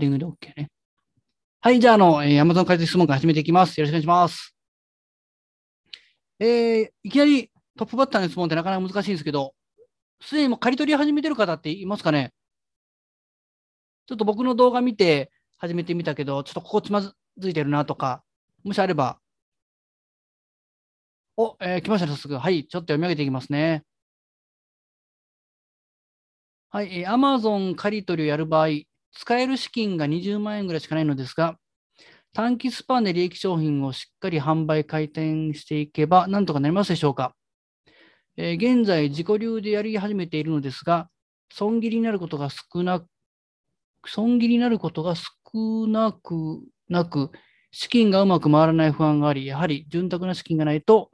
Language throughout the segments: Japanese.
ディングで OK ね。はい、じゃあ、あの、えー、Amazon 解説質問から始めていきます。よろしくお願いします。えー、いきなりトップバッターの質問ってなかなか難しいんですけど、すでにもう借り取り始めてる方っていますかね？ちょっと僕の動画見て始めてみたけど、ちょっとここつまずいてるなとか、もしあれば。お、えー来ましたね、早速。はい、ちょっと読み上げていきますね。はい、えー Amazon 借り取りをやる場合、使える資金が20万円ぐらいしかないのですが、短期スパンで利益商品をしっかり販売、回転していけば、なんとかなりますでしょうか。えー現在、自己流でやり始めているのですが、損切りになることが少なく、損切りになることが少なくなく、資金がうまく回らない不安があり、やはり潤沢な資金がないと、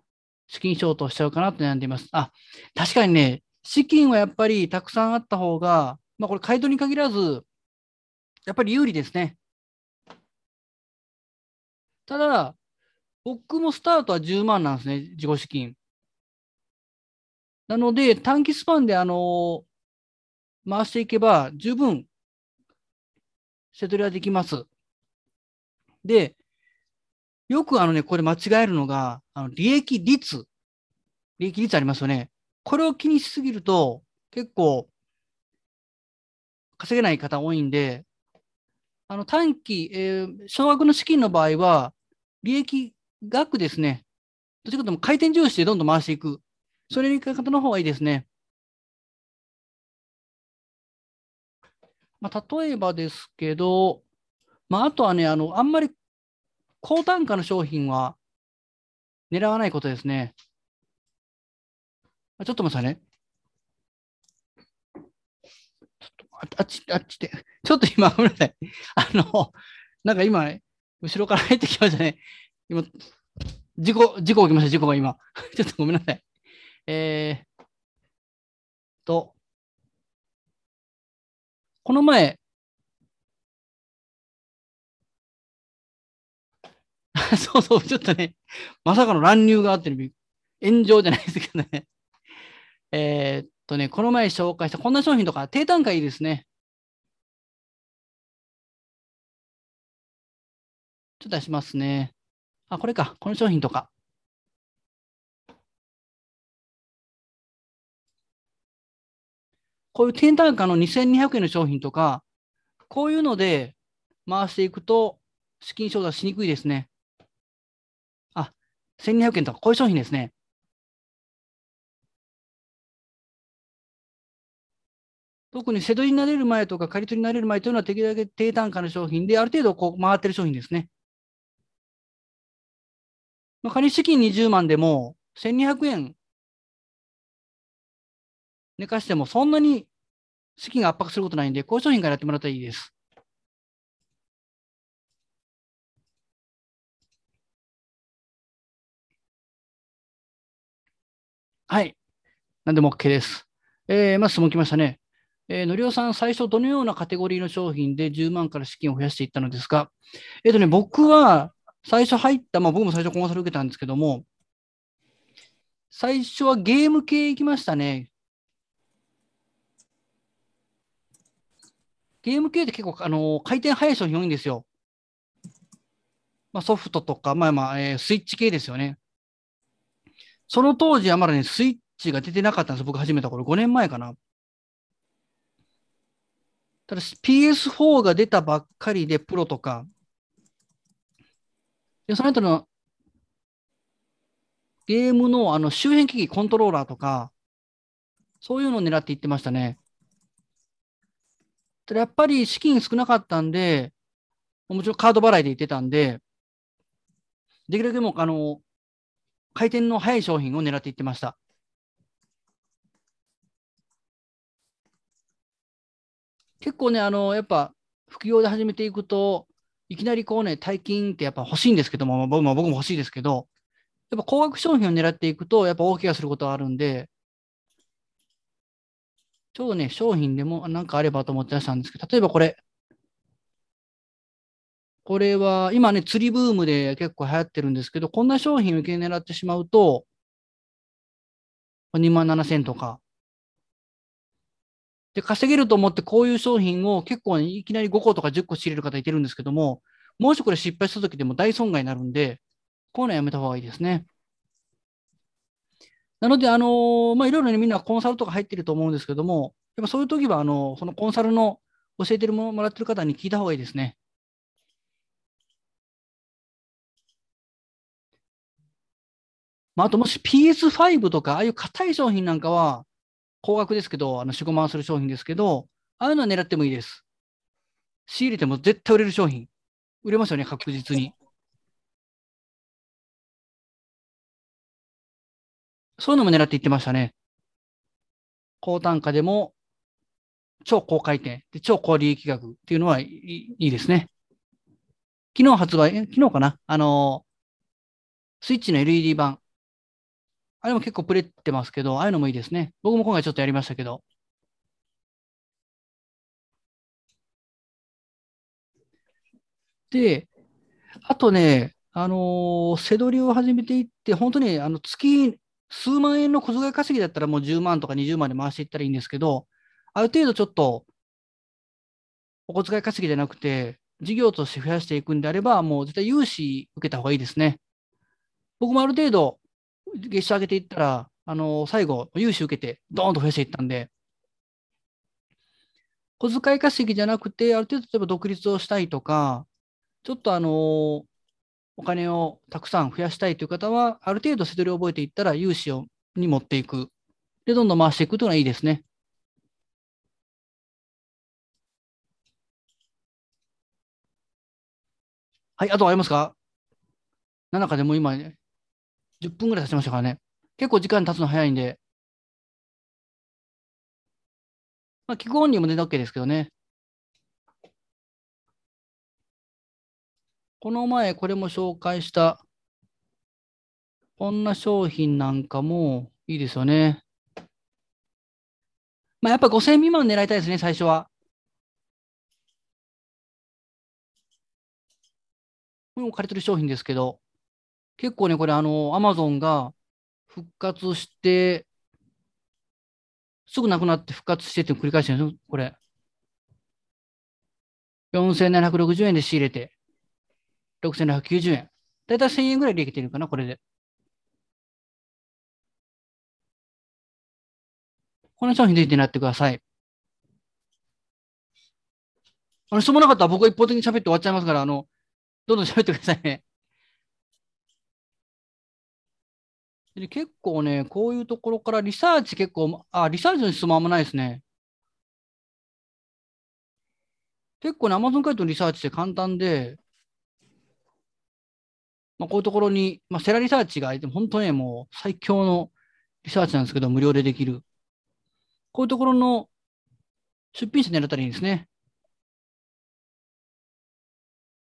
資金ショートしちゃうかなと悩んでいます。あ、確かにね、資金はやっぱりたくさんあった方が、まあこれ買い取りに限らず、やっぱり有利ですね。ただ、僕もスタートは10万なんですね、自己資金。なので、短期スパンで、あの回していけば、十分、セトリはできます。で、よくあのね、これ間違えるのが、あの利益率。利益率ありますよね。これを気にしすぎると、結構、稼げない方多いんで、あの短期、えー少額の資金の場合は、利益額ですね。どっちかというと回転重視でどんどん回していく。それのやり方の方がいいですね。まあ、例えばですけど、まあ、あとはね、あの、あんまり高単価の商品は狙わないことですね。ちょっと待ってくださいね。ちょっとあっち、あっちで。ちょっと今、ごめんなさい。あの、なんか今、ね後ろから入ってきましたね。今、事故、事故起きました、事故が今。ちょっとごめんなさい。えー、と、この前、そうそう、ちょっとね、まさかの乱入があってる、炎上じゃないですけどね。えーっとね、この前紹介したこんな商品とか、低単価いいですね。ちょっと出しますね。あ、これか、この商品とか。こういう低単価の2200円の商品とか、こういうので回していくと、資金調達しにくいですね。あ、1200円とか、こういう商品ですね。特に瀬戸になれる前とか、借り取りになれる前というのは、できるだけ低単価の商品で、ある程度こう回ってる商品ですね。まあ、仮に資金20万でも、1200円寝かしても、そんなに資金が圧迫することないんで、こういう商品からやってもらったらいいです。はい。何でも OK です。えー、まず質問来ましたね。えー、のりおさん、最初どのようなカテゴリーの商品で10万から資金を増やしていったのですか？えっ、とね、僕は最初入った、まあ僕も最初コンサル受けたんですけども、最初はゲーム系行きましたね。ゲーム系って結構、あの回転速い商品多いんですよ。まあ、ソフトとか、まあまあ、えースイッチ系ですよね。その当時はまだね、スイッチが出てなかったんです。僕始めた頃、5年前かな。ただ PS4 が出たばっかりで、プロとか。で、その後のゲームのあの周辺機器、コントローラーとか、そういうのを狙っていってましたね。ただやっぱり資金少なかったんで、もちろんカード払いで行ってたんで、できるだけもう、あの、回転の速い商品を狙っていってました。結構ね、あの、やっぱ、副業で始めていくと、いきなりこうね、大金ってやっぱ欲しいんですけども、僕も僕も欲しいですけど、やっぱ高額商品を狙っていくと、やっぱ大怪我することがあるんで、ちょうどね、商品でもなんかあればと思って出したんですけど、例えばこれ。これは、今ね、釣りブームで結構流行ってるんですけど、こんな商品をいきなり狙ってしまうと、2万7000とか。で、稼げると思ってこういう商品を結構、いきなり5個とか10個仕入れる方いてるんですけども、もしこれ失敗した時でも大損害になるんで、こういうのはやめた方がいいですね。なので、あのー、まあ、いろいろね、みんなコンサルとか入ってると思うんですけども、やっぱそういう時は、あの、そのコンサルの教えてるももらってる方に聞いた方がいいですね。まあ、あともし PS5 とか、ああいう硬い商品なんかは、高額ですけど、あの4、5万する商品ですけど、ああいうのは狙ってもいいです。仕入れても絶対売れる商品。売れますよね、確実に。そういうのも狙っていってましたね。高単価でも、超高回転、で超高利益額っていうのはいいいいですね。昨日発売、昨日かな？あの、スイッチの LED 版。あれも結構プレってますけど、ああいうのもいいですね。僕も今回ちょっとやりましたけど。で、あとね、あのー、せどりを始めていって、本当にあの月数万円の小遣い稼ぎだったらもう10万とか20万で回していったらいいんですけど、ある程度ちょっとお小遣い稼ぎじゃなくて、事業として増やしていくんであれば、もう絶対融資受けた方がいいですね。僕もある程度月収上げていったら、あの、最後、融資受けて、ドーンと増やしていったんで、小遣い稼ぎじゃなくて、ある程度、例えば独立をしたいとか、ちょっとあの、お金をたくさん増やしたいという方は、ある程度、せどりを覚えていったら、融資をに持っていく。で、どんどん回していくというのがいいですね。はい、あとありますか ?7 かでも今、ね、10分ぐらい経ちましたからね。結構時間経つの早いんで。まあ、聞く音にも出た OK ですけどね。この前、これも紹介した、こんな商品なんかもいいですよね。まあ、やっぱ5000未満狙いたいですね、最初は。これも借りてる商品ですけど、結構ね、これ、あの、アマゾンが復活して、すぐなくなって復活してって繰り返してるんですよ、これ。4760円で仕入れて、6790円。だいたい1000円ぐらい利益出るかな、これで。この商品ぜひ狙ってください。あの、質問なかったら僕が一方的に喋って終わっちゃいますから、あの、どんどん喋ってくださいね。で結構ね、こういうところからリサーチ結構、あ、リサーチの質問あんまないですね。結構ね、Amazon 回答のリサーチって簡単で、まあ、こういうところに、まあ、セラリサーチがいて、本当ね、もう最強のリサーチなんですけど、無料でできる。こういうところの出品者狙ったらいいんですね。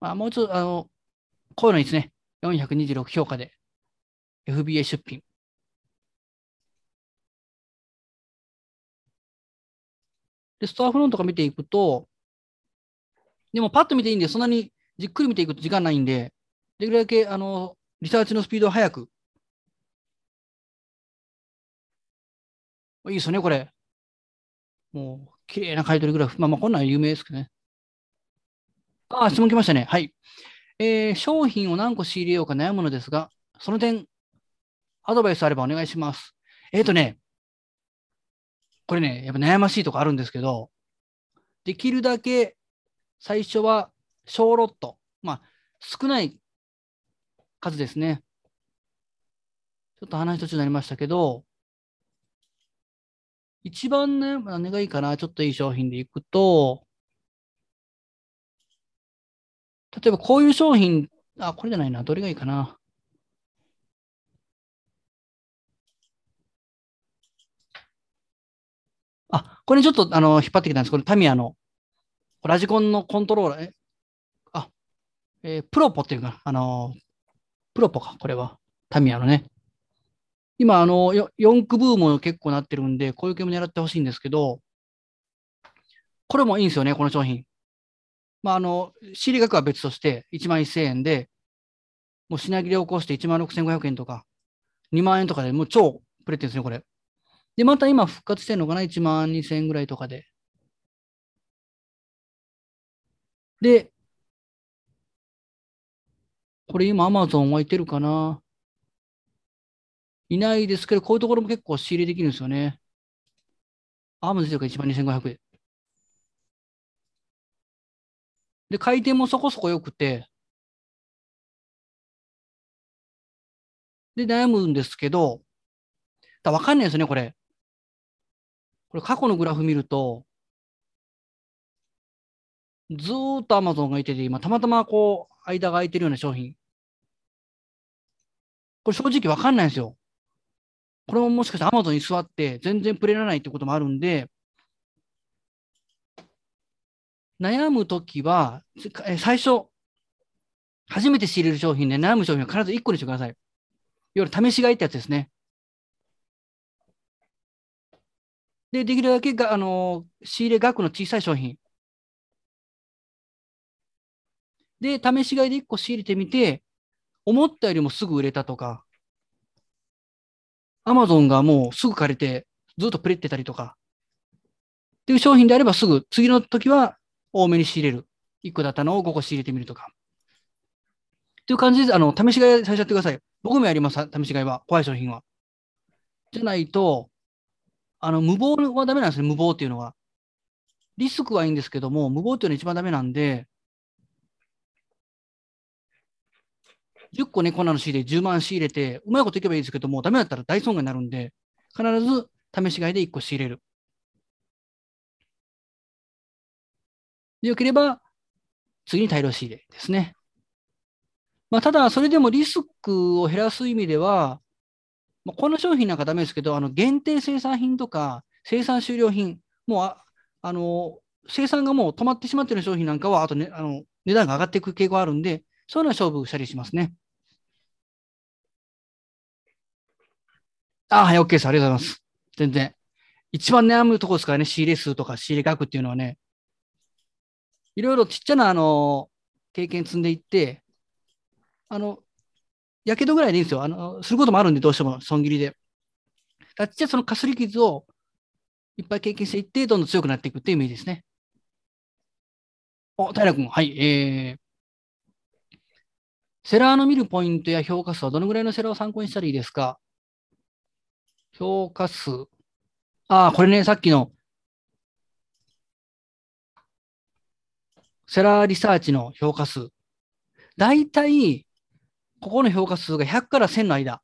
まあ、もうちょっと、あの、こういうのいいですね。426評価で。FBA 出品。で、ストアフロンとか見ていくと、でもパッと見ていいんで、そんなにじっくり見ていくと時間ないんで、できるだけ、あの、リサーチのスピードを速く。いいですよね、これ。もう、綺麗な買い取りグラフ。まあまあ、こんなん有名ですけどね。ああ、質問来ましたね。はい。えー、商品を何個仕入れようか悩むのですが、その点、アドバイスあればお願いします。えっ、ー、とね、これね、やっぱ悩ましいとこあるんですけど、できるだけ最初は小ロット、まあ、少ない数ですね。ちょっと話途中になりましたけど、一番ね、何がいいかな、ちょっといい商品でいくと、例えばこういう商品、あ、これじゃないな、どれがいいかな。あ、これちょっとあの引っ張ってきたんです。これタミヤのラジコンのコントローラー、え？あ、えー、プロポっていうか、あのプロポか、これは。タミヤのね。今、あの、4区ブーム結構なってるんで、こういう系も狙ってほしいんですけど、これもいいんですよね、この商品。まあ、あの、仕入れ額は別として1万1000円で、もう品切れを起こして1万6500円とか、2万円とかでもう超プレてるんですね、これ。で、また今復活してるのかな ?1 万2000円ぐらいとかで。で、これ今 Amazon 湧いてるかな？いないですけど、こういうところも結構仕入れできるんですよね。アームズとか1万2500円。で、回転もそこそこ良くて、で、悩むんですけど、だわかんないですね、これ。これ過去のグラフ見ると、ずーっと Amazon がいてて、今たまたまこう、間が空いてるような商品。これ正直わかんないんですよ。これももしかして Amazon に座って全然プレらないってこともあるんで、悩むときは、最初、初めて仕入れる商品で悩む商品は必ず1個にしてください。いわゆる試し買いってやつですね。で、できるだけが、あの、仕入れ額の小さい商品。で、試し買いで1個仕入れてみて、思ったよりもすぐ売れたとか、アマゾンがもうすぐ借りて、ずっとプレってたりとか、っていう商品であればすぐ、次の時は多めに仕入れる。1個だったのを5個仕入れてみるとか。っていう感じで、あの、試し買い最初やってください。僕もやります、試し買いは。怖い商品は。じゃないと、あの、無謀はダメなんですね、無謀っていうのは。リスクはいいんですけども、無謀っていうのは一番ダメなんで、10個ね、こんなの仕入れ、10万仕入れて、うまいこといけばいいですけども、ダメだったら大損害になるんで、必ず試し買いで1個仕入れる。でよければ、次に大量仕入れですね。まあ、ただ、それでもリスクを減らす意味では、まあ、この商品なんかダメですけど、あの限定生産品とか、生産終了品、もうああの生産がもう止まってしまっている商品なんかは、あとね、あの値段が上がっていく傾向があるんで、そういうのは勝負したりしますね。ああ、はい、OK です。ありがとうございます。全然。一番悩むところですからね、仕入れ数とか仕入れ額っていうのはね。いろいろちっちゃな、あの、経験積んでいって、あの、やけどぐらいでいいんですよ。あの、することもあるんで、どうしても損切りで。だっちゃそのかすり傷をいっぱい経験していって、どんどん強くなっていくっていうイメージですね。お、平君、はい。えー、セラーの見るポイントや評価数はどのぐらいのセラーを参考にしたらいいですか？評価数。ああ、これね、さっきのセラーリサーチの評価数。だいたい、ここの評価数が100から1000の間。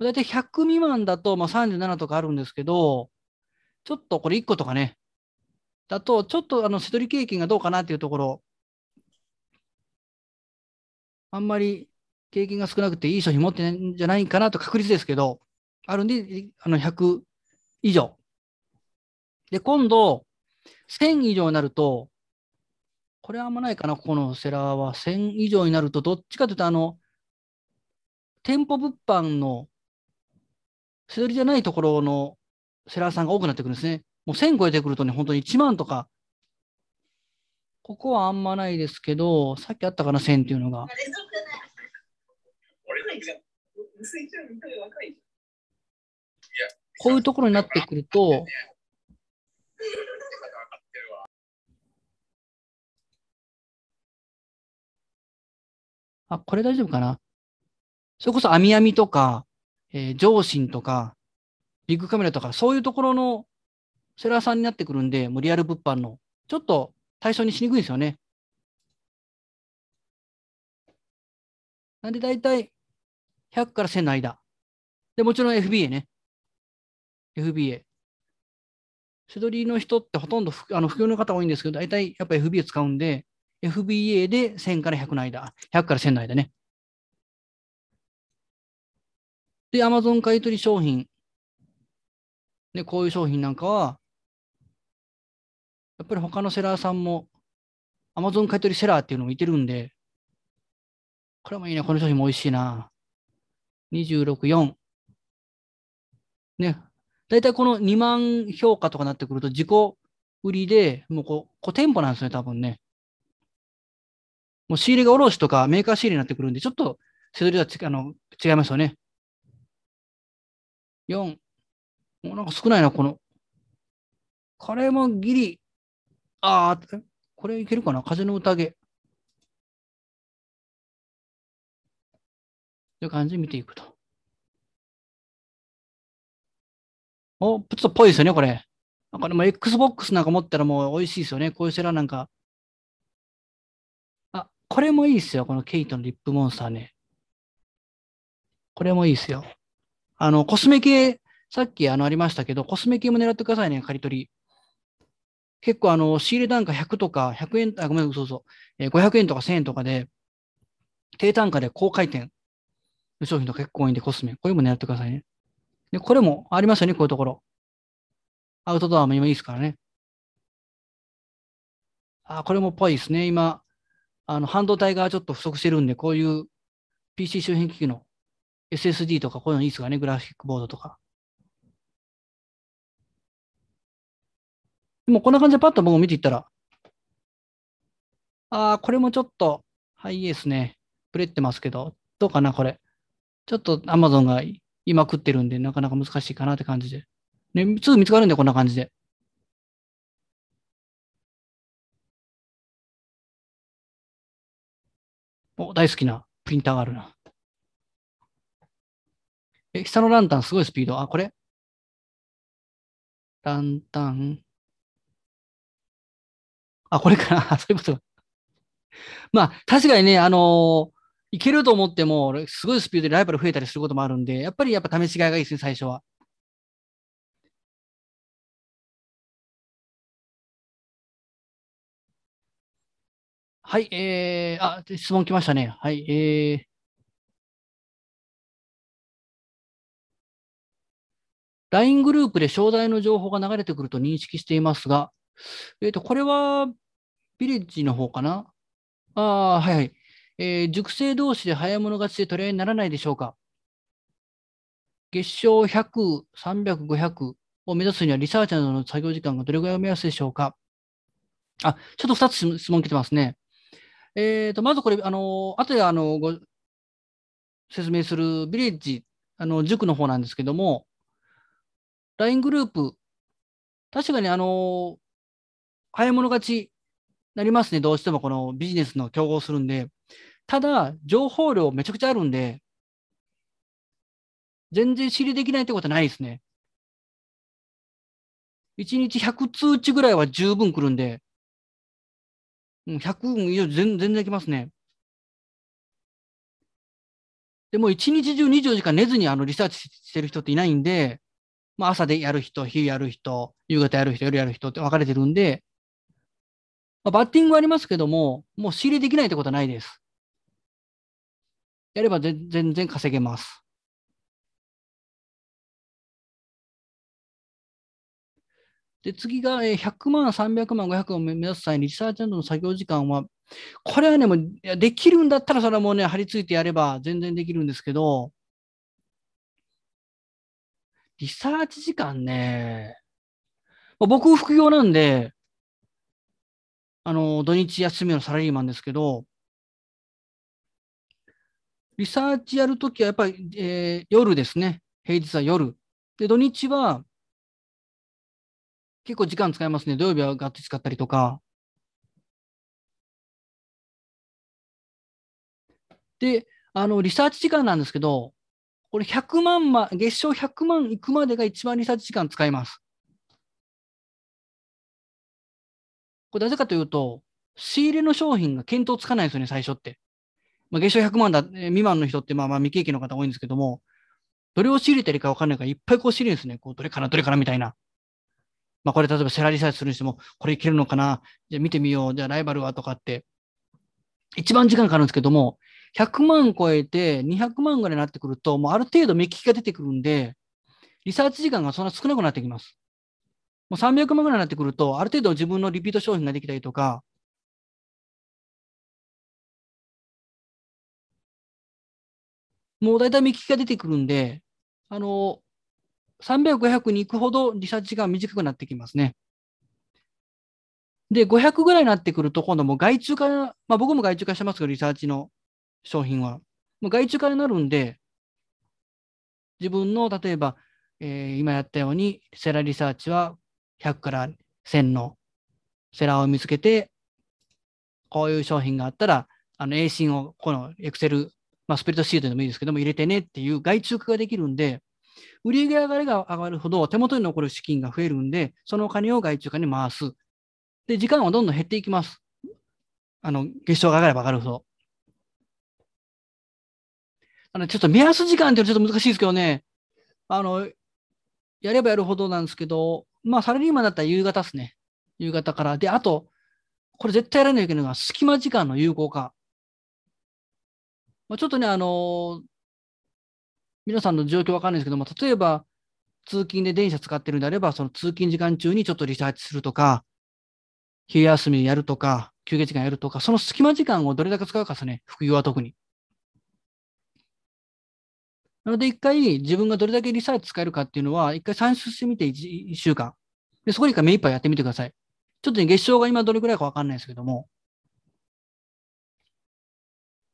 だいたい100未満だと、まあ、37とかあるんですけど、ちょっとこれ1個とかね、だと、ちょっとあの、瀬取り経験がどうかなっていうところ、あんまり経験が少なくていい商品持ってないんじゃないかなと確率ですけど、あるんで、あの、100以上。で、今度、1000以上になると、これはあんまないかな、ここのセラーは。1000以上になると、どっちかというと、あの、店舗物販の、背取りじゃないところのセラーさんが多くなってくるんですね。もう1000超えてくるとね、本当に1万とか、ここはあんまないですけど、さっきあったかな、1000っていうのが。こういうところになってくると、あ、これ大丈夫かな？それこそ、網やみとか、えー、上信とか、ビッグカメラとか、そういうところのセラーさんになってくるんで、もうリアル物販の、ちょっと対象にしにくいんですよね。なんで大体100から1000の間。で、もちろん FBA ね。FBA。背取りの人ってほとんどあの不況の方多いんですけど、大体やっぱ FBA 使うんで、FBA で1000から100の間、100から1000の間ね。で、Amazon 買取商品。ね、こういう商品なんかは、やっぱり他のセラーさんも Amazon 買取セラーっていうのもいてるんで、これもいいね。この商品も美味しいな。26、4。ね。だいたいこの2万評価とかなってくると自己売りで、もうこう、こ店舗なんですね、多分ね。もう仕入れが卸とかメーカー仕入れになってくるんで、ちょっと背取りはあの違いますよね。4。もうなんか少ないな、この。これもギリああ、これいけるかな？風の宴。という感じで見ていくと。お、ちょっとぽいですよね、これ。なんかでも Xbox なんか持ったらもう美味しいですよね。こういうセラーなんか。これもいいですよ。このケイトのリップモンスターね。これもいいですよ。あの、コスメ系、さっきあのありましたけど、コスメ系も狙ってくださいね、刈り取り。結構あの、仕入れ単価100とか、100円、あ、ごめん、そうそう、え、500円とか1000円とかで、低単価で高回転の商品とか結構多いんで、コスメ。これも狙ってくださいね。で、これもありますよね、こういうところ。アウトドアも今いいですからね。あ、これもぽいですね。今、あの、半導体がちょっと不足してるんで、こういう PC 周辺機器の SSD とかこういうのいいですかね、グラフィックボードとか。でもこんな感じでパッと僕見ていったら、ああ、これもちょっとハイエースね。ブレってますけど、どうかな、これ。ちょっと Amazon が今食ってるんで、なかなか難しいかなって感じで。ね、すぐ見つかるんで、こんな感じで。お、大好きなプリンターがあるな。え、下のランタンすごいスピード。あ、これ？ランタン。あ、これかな。そういうこと。まあ、確かにね、あのー、いけると思っても、すごいスピードでライバル増えたりすることもあるんで、やっぱりやっぱ試しがいがいいですね、最初は。はい、えー、あ、質問来ましたね。はい、えー、LINE グループで商材の情報が流れてくると認識していますが、えっ、ー、と、これは、ビレッジの方かな？ああ、はいはい。えー、熟成同士で早物勝ちで取り合いにならないでしょうか？月賞100、300、500を目指すにはリサーチなどの作業時間がどれぐらいを目安でしょうか？あ、ちょっと2つ質問来てますね。えっ、ー、と、まずこれ、あの、後であの、ご説明するビレッジ、あの、塾の方なんですけども、LINE グループ、確かにあの、早い者勝ちなりますね。どうしてもこのビジネスの競合するんで。ただ、情報量めちゃくちゃあるんで、全然知りできないってことはないですね。1日100通知ぐらいは十分来るんで、100以上全然できますね。でも一日中24時間寝ずにあのリサーチしてる人っていないんで、まあ、朝でやる人、昼やる人、夕方やる人、夜やる人って分かれてるんで、まあ、バッティングはありますけども、もう仕入れできないってことはないです。やれば全然稼げます。で、次が100万、300万、500万を目指す際にリサーチなどの作業時間は、これはね、もうできるんだったらそれはもうね、張り付いてやれば全然できるんですけど、リサーチ時間ね、僕副業なんで、あの、土日休みのサラリーマンですけど、リサーチやるときはやっぱり、えー、夜ですね。平日は夜。で、土日は結構時間使いますね。土曜日はガッと使ったりとか。で、あの、リサーチ時間なんですけど、これ100万ま、月賞100万いくまでが一番リサーチ時間使います。これなぜかというと、仕入れの商品が見当つかないですよね、最初って。まあ、月賞100万だ、未満の人ってまあまあ未経験の方多いんですけども、どれを仕入れてるか分かんないからいっぱいこう仕入れるんですね。こうどれかな、どれかなみたいな。まあこれ例えばセラリサーチするにしても、これいけるのかな？じゃあ見てみよう。じゃあライバルはとかって。一番時間かかるんですけども、100万超えて200万ぐらいになってくると、もうある程度目利きが出てくるんで、リサーチ時間がそんな少なくなってきます。もう300万ぐらいになってくると、ある程度自分のリピート商品ができたりとか、もう大体目利きが出てくるんで、あの、300、500に行くほどリサーチ時間短くなってきますね。で、500ぐらいになってくると、今度もう外注化、まあ僕も外注化してますけど、リサーチの商品は。もう外注化になるんで、自分の、例えば、えー、今やったように、セラリサーチは100から1000のセラーを見つけて、こういう商品があったら、あの、A ンをこの Excel、まあ、スプレッドシートでもいいですけども、入れてねっていう外注化ができるんで、売上上がりが上がるほど手元に残る資金が増えるんで、そのお金を外注化に回す。で、時間はどんどん減っていきます。あの、月賞が上がれば上がるほど。あの、ちょっと目安時間ってちょっと難しいですけどね、あの、やればやるほどなんですけど、まあ、サラリーマンだったら夕方ですね。夕方から。で、あと、これ絶対やらないといけないのは、隙間時間の有効化。まあ、ちょっとね、あのー、皆さんの状況わかんないですけども、例えば、通勤で電車使ってるんであれば、その通勤時間中にちょっとリサーチするとか、昼休みやるとか、休憩時間やるとか、その隙間時間をどれだけ使うかですね、副業は特に。なので、一回自分がどれだけリサーチ使えるかっていうのは、一回算出してみて 1, 1週間。で、そこに一回目いっぱいやってみてください。ちょっとね、月賞が今どれくらいかわかんないですけども、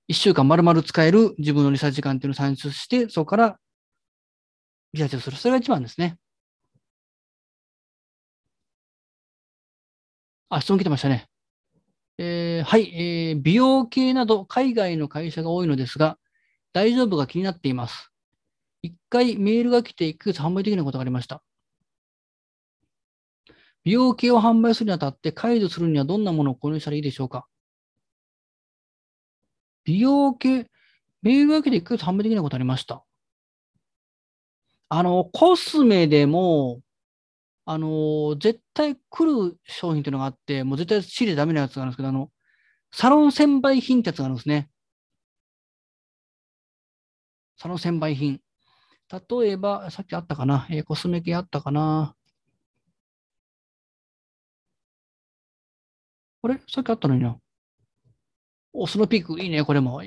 1週間丸々使える自分のリサーチ時間っていうのを算出して、そこからリサーチをする。それが一番ですね。あ、質問来てましたね。えー、はい、えー、美容系など海外の会社が多いのですが、大丈夫が気になっています。一回メールが来て1ヶ月販売できないことがありました。美容系を販売するにあたって解除するにはどんなものを購入したらいいでしょうか美容系、メールが来て1ヶ月販売できないことありました。あの、コスメでも、あの、絶対来る商品っていうのがあって、もう絶対仕入れダメなやつがあるんですけど、あの、サロン専売品ってやつがあるんですね。サロン専売品。例えば、さっきあったかな、えー、コスメ系あったかな。あれ？さっきあったのにな。お、スノーピーク、いいね、これも。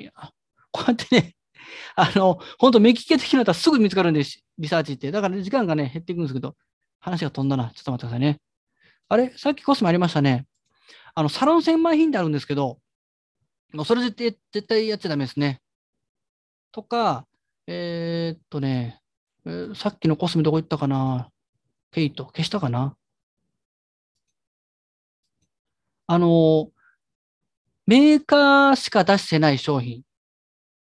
こうやってね、あの、本当目利き的なったらすぐ見つかるんです、リサーチって。だから、ね、時間がね、減っていくんですけど、話が飛んだな。ちょっと待ってくださいね。あれさっきコスメありましたね。あの、サロン専売品ってあるんですけど、もうそれ絶対、絶対やっちゃダメですね。とか、えー、っとね、えー、さっきのコスメどこ行ったかな？ケイト、消したかな？あの、メーカーしか出してない商品。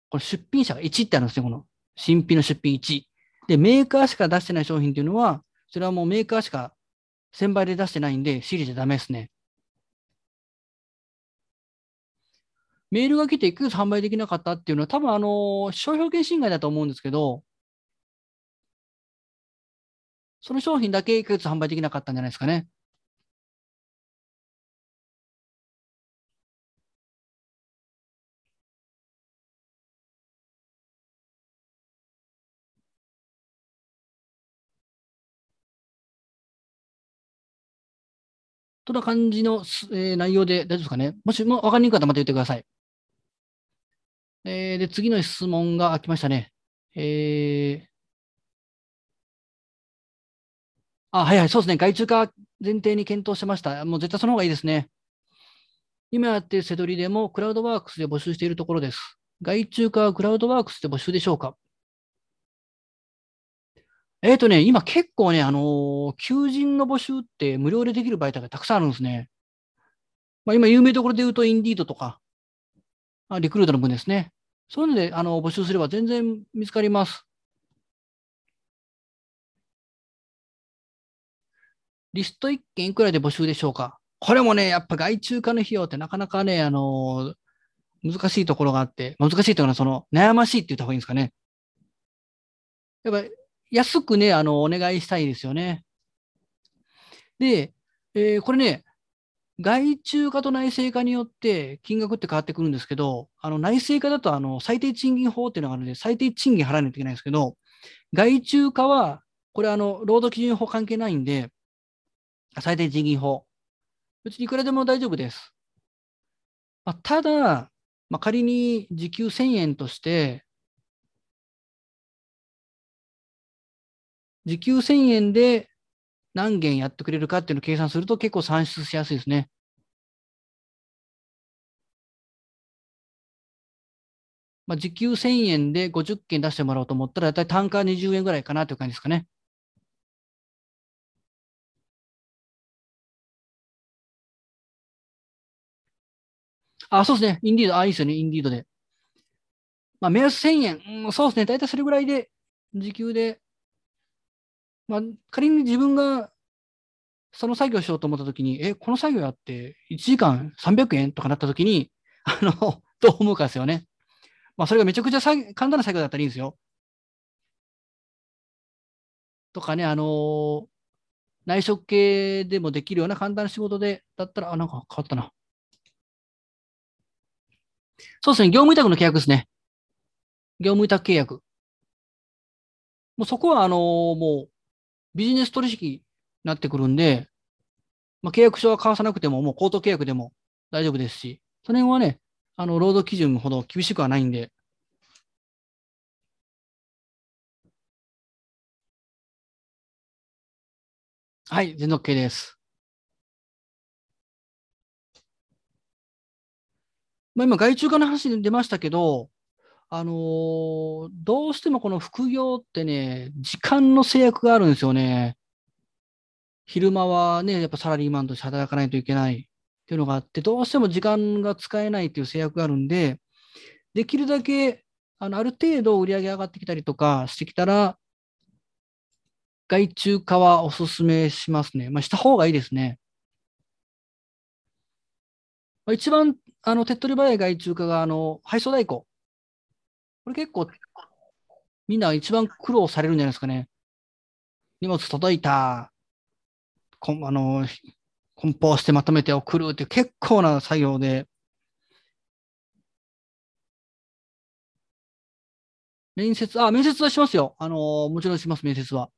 これ出品者が1ってあるんですよ、この新品の出品1。で、メーカーしか出してない商品っていうのは、それはもうメーカーしか1000倍で出してないんで、仕入れちゃダメですね。メールが来て1ヶ月販売できなかったっていうのは、多分あの、商標権侵害だと思うんですけど、その商品だけ1ヶ月販売できなかったんじゃないですかね。とな感じの、えー、内容で大丈夫ですかね？もしも分かりにくかったらまた言ってください。えー、で、次の質問が来ましたね。えー、あ、はいはい、そうですね。外注化前提に検討してました。もう絶対その方がいいですね。今やっているセドリでもクラウドワークスで募集しているところです。外注化はクラウドワークスで募集でしょうか？えっ、ー、とね、今結構ね、あのー、求人の募集って無料でできる媒体がたくさんあるんですね。まあ、今有名どころで言うと、インディードとか、あリクルートの分ですね。そういうので、あの、募集すれば全然見つかります。リスト1件いくらで募集でしょうか？これもね、やっぱ外注化の費用ってなかなかね、あのー、難しいところがあって、難しいというのは、その、悩ましいって言った方がいいんですかね。やっぱ安くね、あの、お願いしたいですよね。で、えー、これね、外注化と内製化によって金額って変わってくるんですけど、あの内製化だとあの最低賃金法っていうのがあるので、最低賃金払わないといけないんですけど、外注化は、これあの、労働基準法関係ないんで、最低賃金法。別にいくらでも大丈夫です。まあ、ただ、まあ、仮に時給1000円として、時給1000円で何件やってくれるかっていうのを計算すると結構算出しやすいですね。まあ、時給1000円で50件出してもらおうと思ったら、だいたい単価20円ぐらいかなという感じですかね。あ、そうですね。インディード、あ、いいですよね。インディードで。まあ、目安1000円。うん、そうですね。大体それぐらいで、時給で。まあ、仮に自分がその作業しようと思ったときに、え、この作業やって1時間300円とかなったときに、あの、どう思うかですよね。まあ、それがめちゃくちゃ簡単な作業だったらいいんですよ。とかね、あのー、内職系でもできるような簡単な仕事で、だったら、あ、なんか変わったな。そうですね、業務委託の契約ですね。業務委託契約。もうそこは、あのー、もう、ビジネス取引になってくるんで、まあ、契約書は交わさなくても、もう口頭契約でも大丈夫ですし、その辺はね、あの、労働基準ほど厳しくはないんで、はい、全然 OK です。まあ、今、外注化の話に出ましたけど、あのー、どうしてもこの副業ってね、時間の制約があるんですよね。昼間はね、やっぱサラリーマンとして働かないといけないっていうのがあって、どうしても時間が使えないっていう制約があるんで、できるだけ、あの、ある程度売り上げ上がってきたりとかしてきたら、外注化はお勧めしますね。まあ、した方がいいですね。まあ、一番、あの、手っ取り早い外注化が、あの、配送代行。これ結構、みんな一番苦労されるんじゃないですかね。荷物届いた。こあの、梱包してまとめて送るって結構な作業で、面接、あ、面接はしますよ。あの、もちろんします、面接は。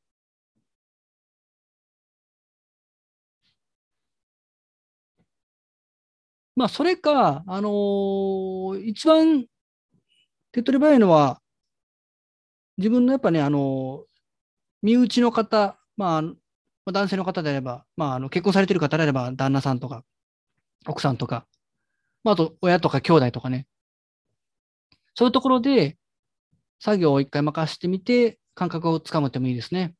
まあ、それか、あのー、一番手っ取り早いのは、自分のやっぱね、あの、身内の方、まあ、男性の方であれば、まあ、あの結婚されてる方であれば、旦那さんとか、奥さんとか、まあ、あと、親とか兄弟とかね。そういうところで、作業を一回任せてみて、感覚をつかむってもいいですね。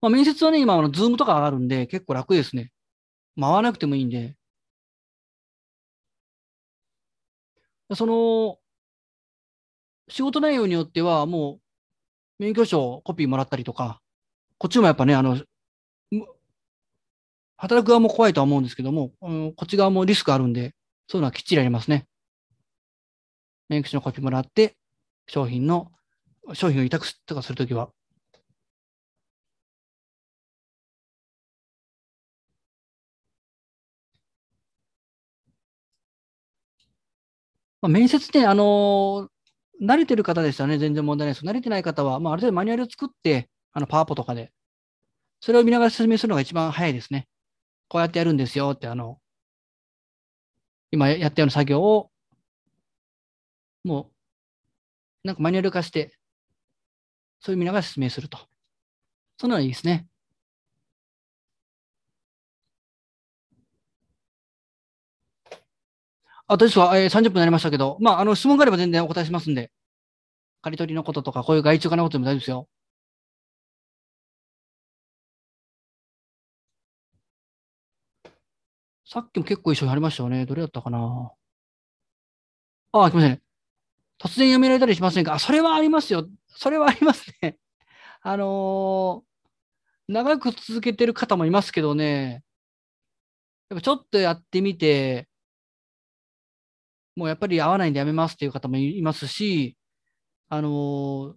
まあ、面接はね、今、あの、ズームとかあるんで、結構楽ですね。回らなくてもいいんで。その、仕事内容によっては、もう、免許証コピーもらったりとか、こっちもやっぱね、あの、働く側も怖いとは思うんですけども、うん、こっち側もリスクあるんで、そういうのはきっちりやりますね。免許証のコピーもらって、商品の、商品を委託とかするときは、まあ、面接ね、あの、慣れてる方でしたらね、全然問題ないです。慣れてない方は、まあ、ある程度マニュアルを作って、あの、パワポとかで、それを見ながら説明するのが一番早いですね。こうやってやるんですよって、あの、今やったような作業を、もう、なんかマニュアル化して、そういう見ながら説明すると。そんなのいいですね。あとですわ、えー、30分になりましたけど、まあ、あの、質問があれば全然お答えしますんで。刈り取りのこととか、こういう外注化のことでも大丈夫ですよ。さっきも結構一緒にありましたよね。どれだったかな？ああ、すみません。突然やめられたりしませんか？あ、それはありますよ。それはありますね。あのー、長く続けてる方もいますけどね、やっぱちょっとやってみて、もうやっぱり合わないんでやめますっていう方もいますし、あの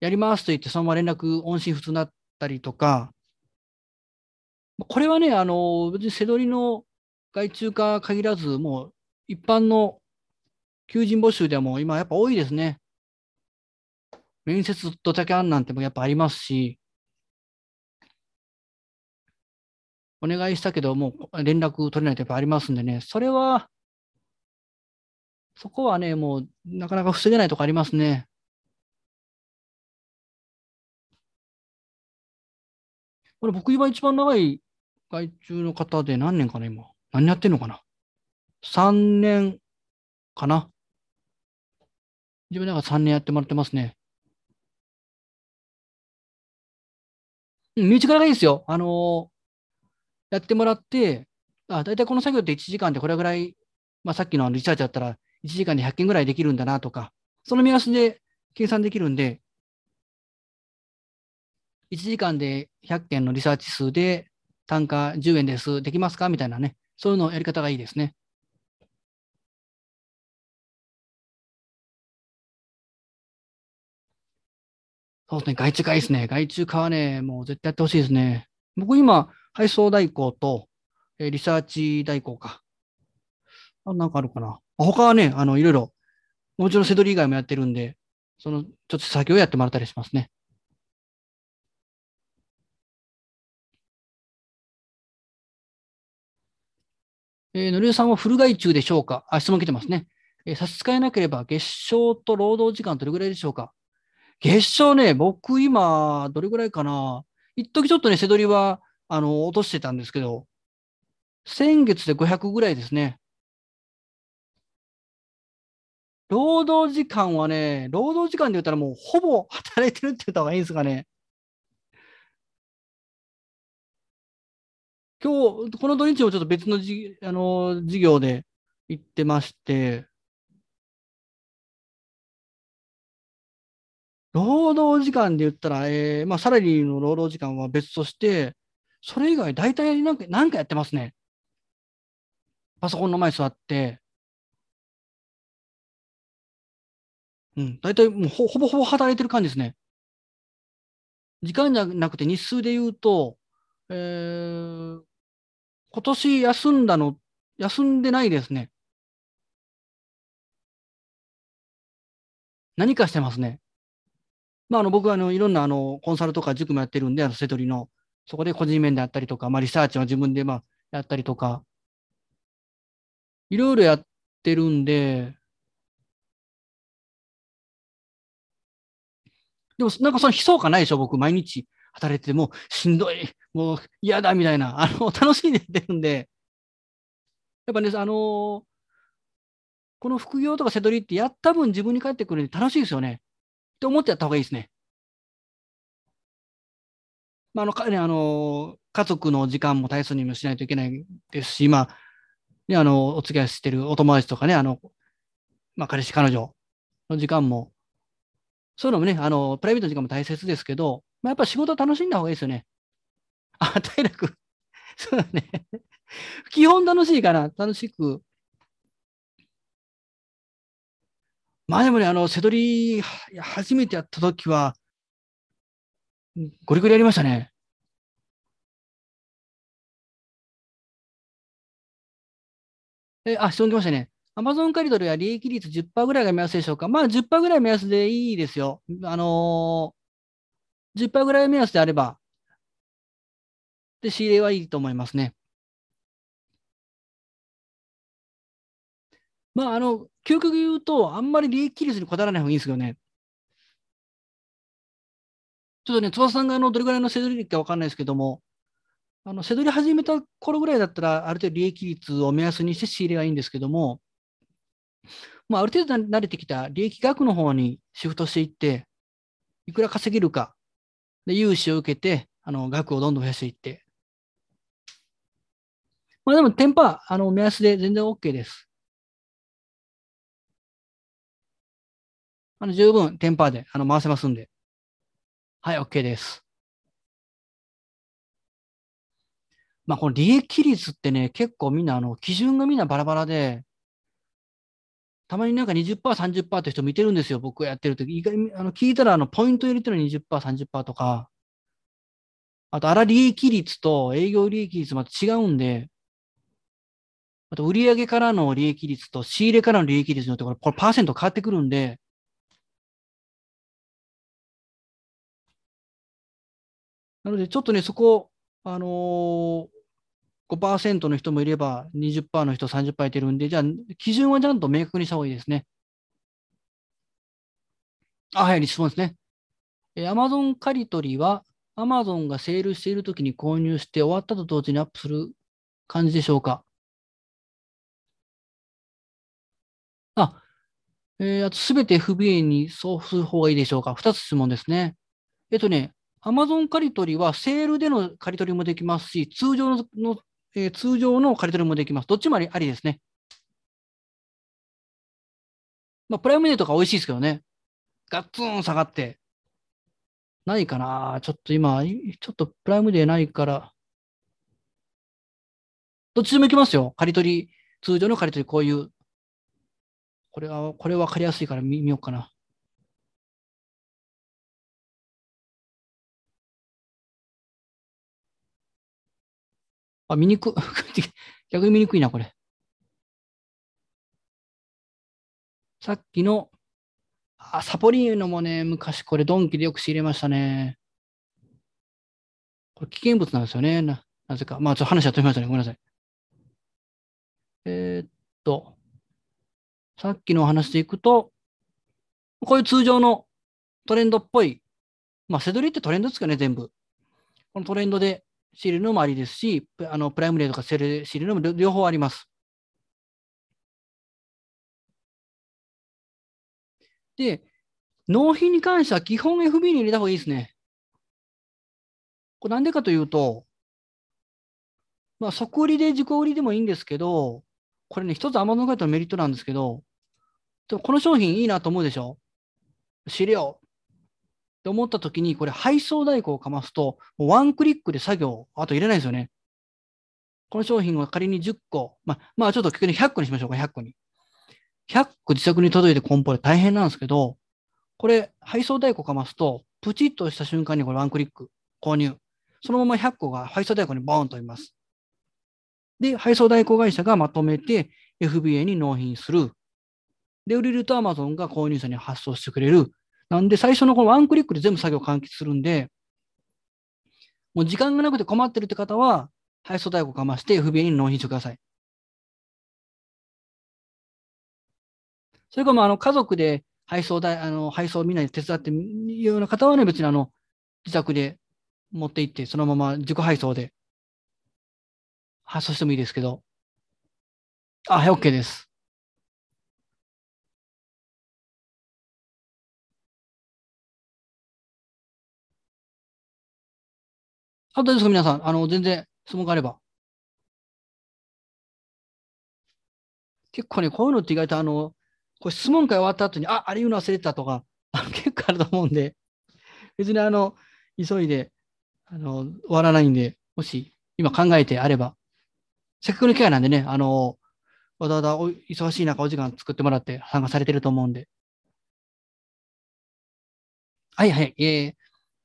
やりますと言ってそのまま連絡音信不通になったりとか、これはね、あの別に背取りの外注化限らず、もう一般の求人募集でも今やっぱ多いですね。面接ドタキャンなんてもやっぱありますし、お願いしたけど、もう連絡取れないってやっぱありますんでね、それはそこはね、もう、なかなか防げないとこありますね。これ僕今一番長い外注の方で何年かな、今。何やってんのかな ?3 年かな自分なんか3年やってもらってますね。うん、身内からがいいですよ。あのー、やってもらって、あ、大体この作業って1時間でこれぐらい、まあ、さっきのリサーチだったら1時間で100件ぐらいできるんだなとか、その目安で計算できるんで、1時間で100件のリサーチ数で単価10円です、できますか？みたいなね、そういうのやり方がいいですね。そうですね、外注化いいですね。外注化はね、もう絶対やってほしいですね。僕今、配送代行と、えー、リサーチ代行か。なんかあるかな。他はね、あの、いろいろ、もちろんセドリ以外もやってるんで、その、ちょっと作業やってもらったりしますね。えー、のりおさんはフル外注でしょうか？あ、質問来てますね。えー、差し支えなければ、月賞と労働時間どれぐらいでしょうか？月賞ね、僕今、どれぐらいかな？一時ちょっとね、せどりは、あの、落としてたんですけど、先月で500ぐらいですね。労働時間はね、労働時間で言ったらもうほぼ働いてるって言った方がいいんですかね。今日、この土日もちょっと別のじあの授業で行ってまして、労働時間で言ったら、えー、まあ、サラリーの労働時間は別として、それ以外大体なんか、なんかやってますね。パソコンの前座って、うん、大体もうほぼほぼ働いてる感じですね。時間じゃなくて日数で言うと、えー、今年休んだの、休んでないですね。何かしてますね。まあ、あの僕はあのいろんなあのコンサルとか塾もやってるんで、あのセトリの、そこで個人面であったりとか、まあ、リサーチは自分でまあやったりとか、いろいろやってるんで、でもなんかその悲壮感ないでしょ、僕、毎日働いてて、もしんどい、もう嫌だみたいな、あの楽しんでってるんで、やっぱね、あの、この副業とかセトリってやった分自分に返ってくるんで楽しいですよね。って思ってやった方がいいですね。まあ、あの、かね、あの、家族の時間も大切にもしないといけないですし、まあ、ね、あの、お付き合いしてるお友達とかね、あの、まあ、彼氏、彼女の時間も、そういうのもね、あの、プライベートの時間も大切ですけど、まあ、やっぱ仕事楽しんだ方がいいですよね。あ、体力。そうだね。基本楽しいかな。楽しくまあでもね、あの、せどり、初めてやった時は、ゴリゴリやりましたね。え、あ、質問来ましたね。アマゾンカリドルや利益率10%ぐらいが目安でしょうか？まあ10%ぐらい目安でいいですよ。あのー、10%ぐらい目安であれば、で、仕入れはいいと思いますね。まあ、あの、究極言うと、あんまり利益率にこだわらない方がいいんですよね。ちょっとね、翼さんがあのどれぐらいのせどりかわかんないですけども、あの、せどり始めた頃ぐらいだったら、ある程度利益率を目安にして仕入れがいいんですけども、まあ、ある程度慣れてきた利益額の方にシフトしていって、いくら稼げるか、で、融資を受けて、あの、額をどんどん増やしていって。まあでも、テンパ、あの、目安で全然 OK です。あの十分テンパーであの回せますんで。はい、OK です。まあ、この利益率ってね、結構みんな、あの、基準がみんなバラバラで、たまになんか20%、30%って人見てるんですよ、僕がやってるとき。意外あの聞いたら、あの、ポイント入れてるの20%、30%とか、あと、粗利益率と営業利益率また違うんで、あと、売上からの利益率と仕入れからの利益率によって、これ、これパーセント変わってくるんで、なので、ちょっとね、そこ、あのー、5%の人もいれば、20%の人、30%いてるんで、じゃあ、基準はちゃんと明確にした方がいいですね。あ、はい、質問ですね。えー、Amazon 借り取りは、Amazon がセールしているときに購入して終わったと同時にアップする感じでしょうかあ、えー、あとすべて FBA に送付する方がいいでしょうか二つ質問ですね。えっとね、Amazon 借り取りはセールでの借り取りもできますし、通常の、えー通常の借り取りもできます。どっちもありありですね。まあ、プライムデーとか美味しいですけどね。ガッツン下がって。ないかなちょっと今、ちょっとプライムデーないから。どっちでもいきますよ。借り取り、通常の借り取り、こういう。これは、これ分かりやすいから見見ようかな。あ、見にく、逆に見にくいな、これ。さっきの、あ、サポリーノもね、昔これドンキでよく仕入れましたね。これ危険物なんですよね。な、なぜか。まあ、ちょっと話は飛びましたね。ごめんなさい。えーっと、さっきのお話でいくと、こういう通常のトレンドっぽい、まあ、セドリってトレンドですかね、全部。このトレンドで仕入れるのもありですし、あのプライムデーとかセールで仕入れるのも両方あります。で、納品に関しては基本 FB に入れた方がいいですね。これなんでかというと、まあ、即売りで自己売りでもいいんですけど、これね、一つ Amazon カイトのメリットなんですけど、この商品いいなと思うでしょ？知れよって思った時に、これ配送代行をかますと、もうワンクリックで作業、あと入れないですよね。この商品は仮に10個、まあ、まあちょっと逆に100個にしましょうか、100個に。100個自宅に届いて梱包で大変なんですけど、これ配送代行かますと、プチッとした瞬間にこれワンクリック購入。そのまま100個が配送代行にボーンといます。で、配送代行会社がまとめて FBA に納品する。で、売れると Amazon が購入者に発送してくれる。なんで、最初のこのワンクリックで全部作業完結するんで、もう時間がなくて困ってるって方は、配送代行かまして FBA に納品してください。それから、まあ、の、家族で配送代、あの、配送をみんなで手伝っていうような方はね、別にあの、自宅で持って行って、そのまま自己配送で発送してもいいですけど。あ、はい、OK です。あとですか、皆さん？あの、全然質問があれば。結構ね、こういうのって意外とあの、これ質問会終わった後に、あ、あれ言うの忘れてたとか、あの結構あると思うんで、別にあの、急いで、あの、終わらないんで、もし今考えてあれば、せっかくの機会なんでね、あの、わざわざお忙しい中お時間作ってもらって参加されてると思うんで。はいはい、えー、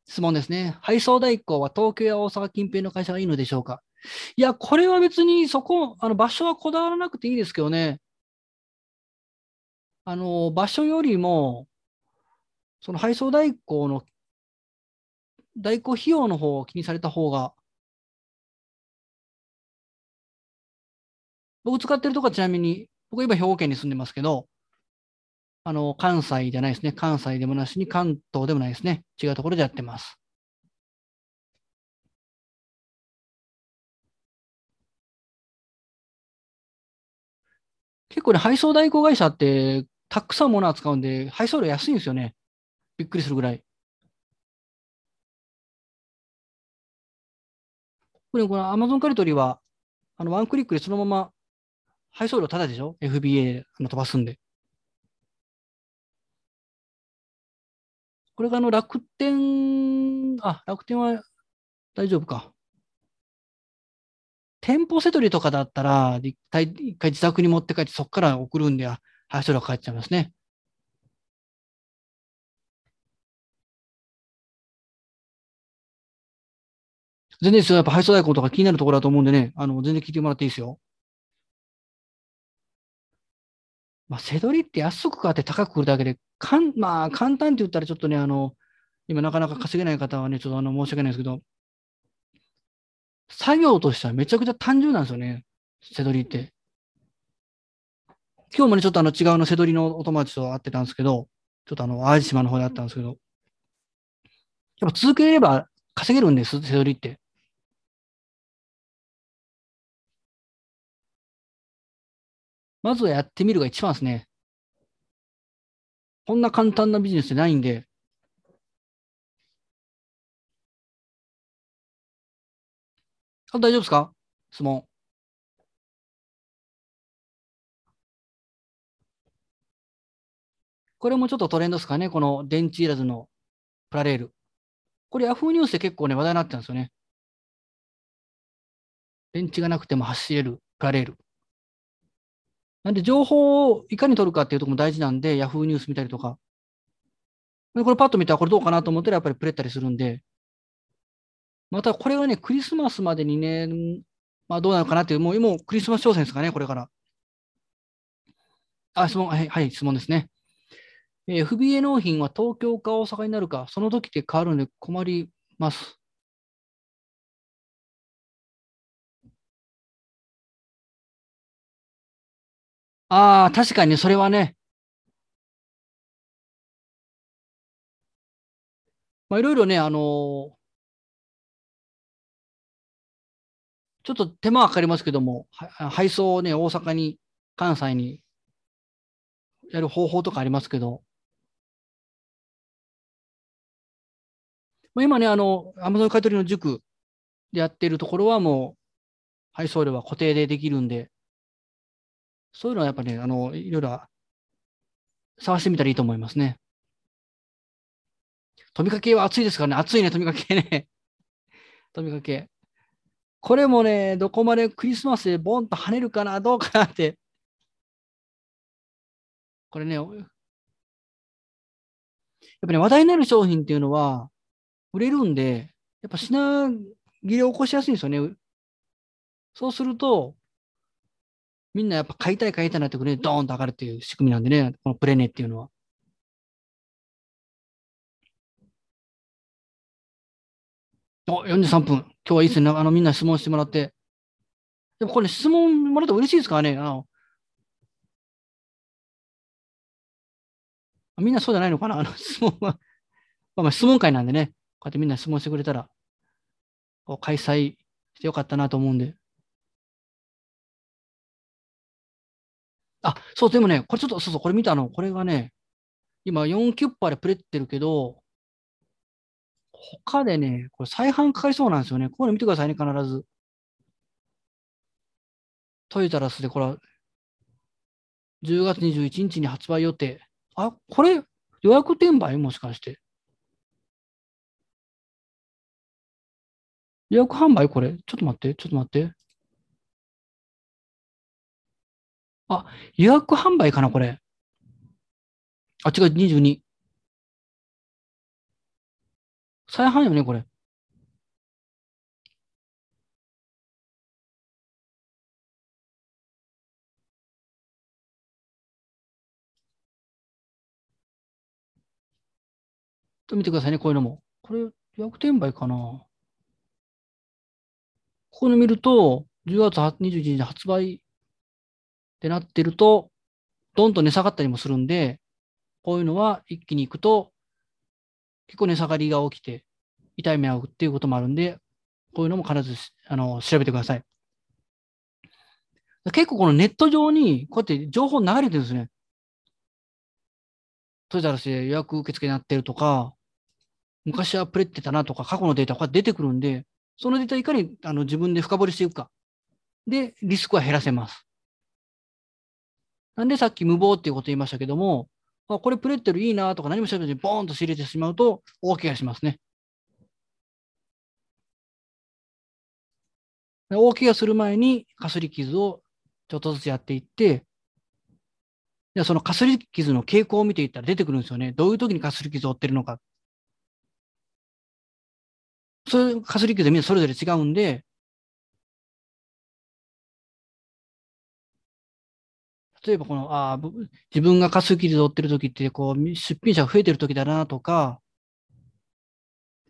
質問ですね。配送代行は東京や大阪近辺の会社がいいのでしょうか？いや、これは別にそこ、あの場所はこだわらなくていいですけどね。あの、場所よりも、その配送代行の、代行費用の方を気にされた方が、僕使ってるとこはちなみに、僕今兵庫県に住んでますけど、あの、関西じゃないですね。関西でもなしに関東でもないですね。違うところでやってます。結構ね、配送代行会社って、たくさん物を扱うんで、配送料安いんですよね。びっくりするぐらい。これ、この Amazon カリトリは、あの、ワンクリックでそのまま配送料タダでしょ ?FBA の飛ばすんで。これがあの楽天、あ、楽天は大丈夫か。店舗セトリとかだったら、一回一回自宅に持って帰ってそこから送るんで、あ配送料かかっちゃいますね。全然ですよ。やっぱ配送代行とか気になるところだと思うんでね、あの、全然聞いてもらっていいですよ。まあ、セドリって安く買って高く売るだけで、かん、まあ、簡単って言ったらちょっとね、あの、今なかなか稼げない方はね、ちょっとあの、申し訳ないですけど、作業としてはめちゃくちゃ単純なんですよね、セドリって。今日もね、ちょっとあの、違うのセドリのお友達と会ってたんですけど、ちょっとあの、淡路島の方で会ったんですけど、やっぱ続ければ稼げるんです、セドリって。まずはやってみるが一番ですね。こんな簡単なビジネスってないんで、あ大丈夫ですか？質問。これもちょっとトレンドですかね、この電池いらずのプラレール。これ Yahoo ニュースで結構ね、話題になってたんですよね。電池がなくても走れるプラレール。なんで情報をいかに取るかっていうところも大事なんで、Yahoo ニュース見たりとか。これパッと見たらこれどうかなと思ったらやっぱりプレったりするんで。またこれはね、クリスマスまでにね、まあどうなのかなっていう、もう今クリスマス挑戦ですかね、これから。あ、質問、はい、はい、質問ですね。え、FBA 納品は東京か大阪になるか、その時って変わるので困ります。ああ、確かにそれはね、まあ、いろいろね、あのー、ちょっと手間はかかりますけども、配送をね、大阪に、関西にやる方法とかありますけど、今ね、あの、アマゾン買取の塾でやっているところはもう、配送料は固定でできるんで、そういうのはやっぱり、ね、あの、いろいろ探してみたらいいと思いますね。飛びかけは暑いですからね。暑いね、飛びかけね。飛びかけ。これもね、どこまでクリスマスでボンと跳ねるかな、どうかなって。これね、やっぱり、ね、話題になる商品っていうのは、売れるんで、やっぱ品切れを起こしやすいんですよね。そうすると、みんなやっぱ買いたい買いたいなってくるね、ドーンと上がるっていう仕組みなんでね、このプレネっていうのは。お、43分。今日はいいですね。あの、みんな質問してもらって。でもこれ質問もらったら嬉しいですからね。あの、みんなそうじゃないのかな？あの、質問は。まあ、まあ質問会なんでね。こうやってみんな質問してくれたら、開催してよかったなと思うんで。あ、そう、でもね、これちょっと、そうそう、これ見たの、これがね、今4キュッパーでプレってるけど、他でね、これ再販かかりそうなんですよね。これ見てくださいね、必ず。トイザラスでこれ、10月21日に発売予定。あ、これ予約転売？もしかして。予約販売これ？ちょっと待って、ちょっと待って。あ、予約販売かなこれ。あ、違う、22。再販よね、これ。と見てくださいね、こういうのも。これ、予約転売かなここに見ると、10月21日発売ってなってると、どんどん値下がったりもするんで、こういうのは一気に行くと、結構値下がりが起きて、痛い目を負うっていうこともあるんで、こういうのも必ずあの調べてください。結構このネット上に、こうやって情報流れてるんですね。トイザらスで予約受付になってるとか、昔はプレってたなとか、過去のデータが出てくるんで、そのデータいかにあの自分で深掘りしていくか。で、リスクは減らせます。なんでさっき無謀っていうこと言いましたけども、あこれプレッテルいいなとか何もしゃべずにボーンと仕入れてしまうと大怪我しますね。大怪我する前にかすり傷をちょっとずつやっていって、じゃそのかすり傷の傾向を見ていったら出てくるんですよね。どういう時にかすり傷を負ってるのか。そういうかすり傷みんなそれぞれ違うんで、例えばこの、ああ、自分がかすり傷を負ってる時って、こう、出品者が増えてる時だなとか、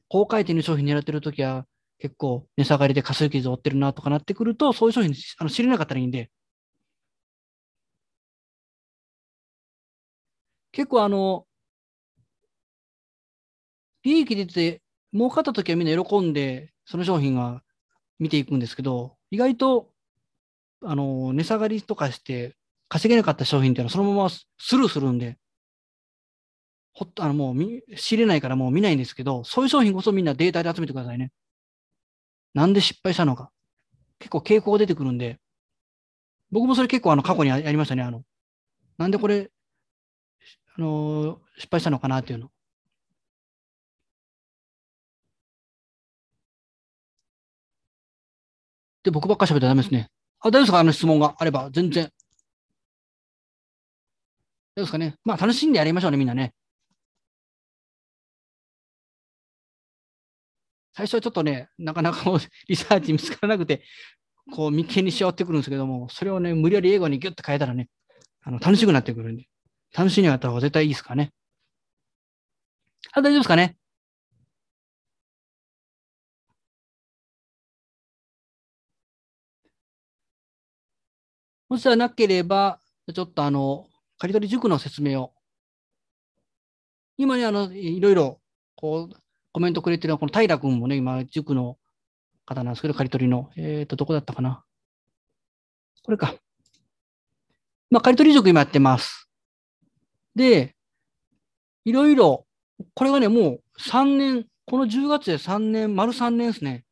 高回転の商品狙ってる時は、結構値下がりでかすり傷を負ってるなとかなってくると、そういう商品あの知れなかったらいいんで、結構あの、利益出て儲かった時はみんな喜んで、その商品は見ていくんですけど、意外と、あの、値下がりとかして稼げなかった商品っていうのはそのままスルーするんで、ほっと、あの、もう見、知れないからもう見ないんですけど、そういう商品こそみんなデータで集めてくださいね。なんで失敗したのか。結構傾向が出てくるんで、僕もそれ結構あの過去にやりましたね。あの、なんでこれ、あの失敗したのかなっていうの。で、僕ばっか喋ったらダメですね。あ、大丈夫ですか？あの質問があれば、全然。大丈夫ですかね。まあ、楽しんでやりましょうね、みんなね。最初はちょっとね、なかなか リサーチ見つからなくて、こう、眉間にしわってくるんですけども、それをね、無理やり英語にギュッと変えたらね、あの楽しくなってくるんで、楽しみにやった方が絶対いいですからね。あ、大丈夫ですかね？もしじゃなければ、ちょっとあの、刈り取り塾の説明を。今ね、あの、いろいろ、こう、コメントくれてるのは、この平君もね、今、塾の方なんですけど、刈り取りの。えっ、と、どこだったかな。これか。まあ、刈り取り塾今やってます。で、いろいろ、これがね、もう3年、この10月で3年、丸3年ですね。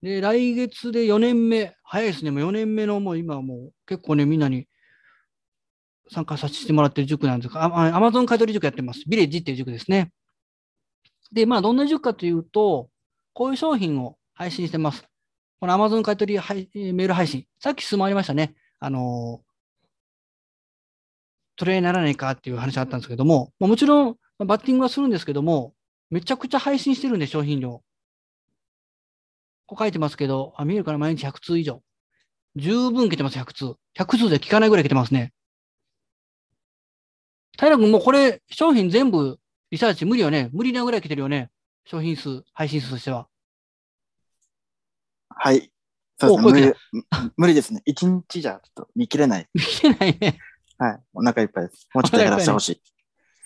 で、来月で4年目、早いですね。もう4年目のもう今もう結構ね、みんなに参加させてもらってる塾なんですが、アマゾン買取塾やってます。ビレッジっていう塾ですね。で、まあ、どんな塾かというと、こういう商品を配信してます。この Amazon 買取配メール配信。さっき質問ありましたね。あの、トレーにならないかっていう話があったんですけども、まあ、もちろんバッティングはするんですけども、めちゃくちゃ配信してるんで、商品量。こう書いてますけど、あ見えるかな？毎日100通以上。十分来てます、100通。100通で聞かないぐらい来てますね。平君、もうこれ、商品全部リサーチ無理よね。無理なぐらい来てるよね。商品数、配信数としては。はい。そうですね無理無理ですね。一日じゃちょっと見切れない。見てないね。はい。お腹いっぱいです。もうちょっと減らしてほしい。